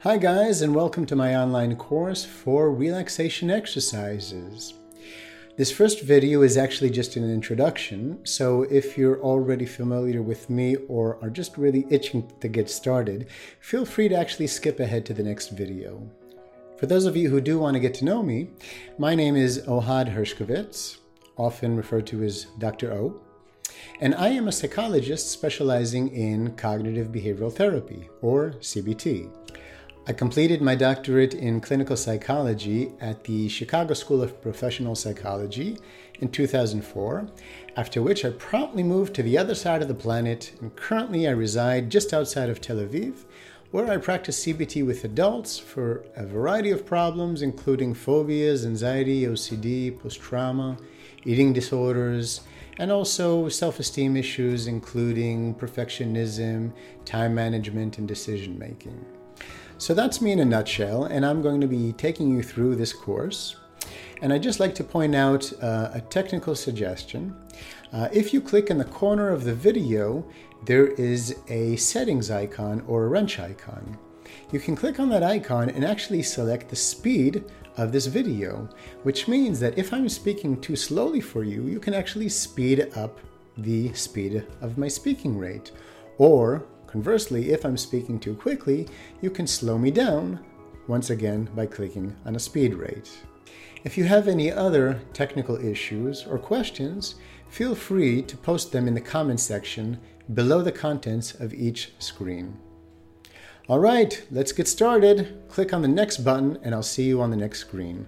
Hi, guys, and welcome to my online course for relaxation exercises. This first video is actually just an introduction, so if you're already familiar with me or are just really itching to get started, feel free to actually skip ahead to the next video. For those of you who do want to get to know me, my name is Ohad Hershkovitz, often referred to as Dr. O, and I am a psychologist specializing in cognitive behavioral therapy, or CBT. I completed my doctorate in clinical psychology at the Chicago School of Professional Psychology in 2004, after which I promptly moved to the other side of the planet, and currently I reside just outside of Tel Aviv, where I practice CBT with adults for a variety of problems, including phobias, anxiety, OCD, post trauma, eating disorders, and also self esteem issues, including perfectionism, time management, and decision making. So that's me in a nutshell, and I'm going to be taking you through this course. And I'd just like to point out uh, a technical suggestion. Uh, if you click in the corner of the video, there is a settings icon or a wrench icon. You can click on that icon and actually select the speed of this video, which means that if I'm speaking too slowly for you, you can actually speed up the speed of my speaking rate. Or Conversely, if I'm speaking too quickly, you can slow me down, once again by clicking on a speed rate. If you have any other technical issues or questions, feel free to post them in the comment section below the contents of each screen. All right, let's get started. Click on the next button and I'll see you on the next screen.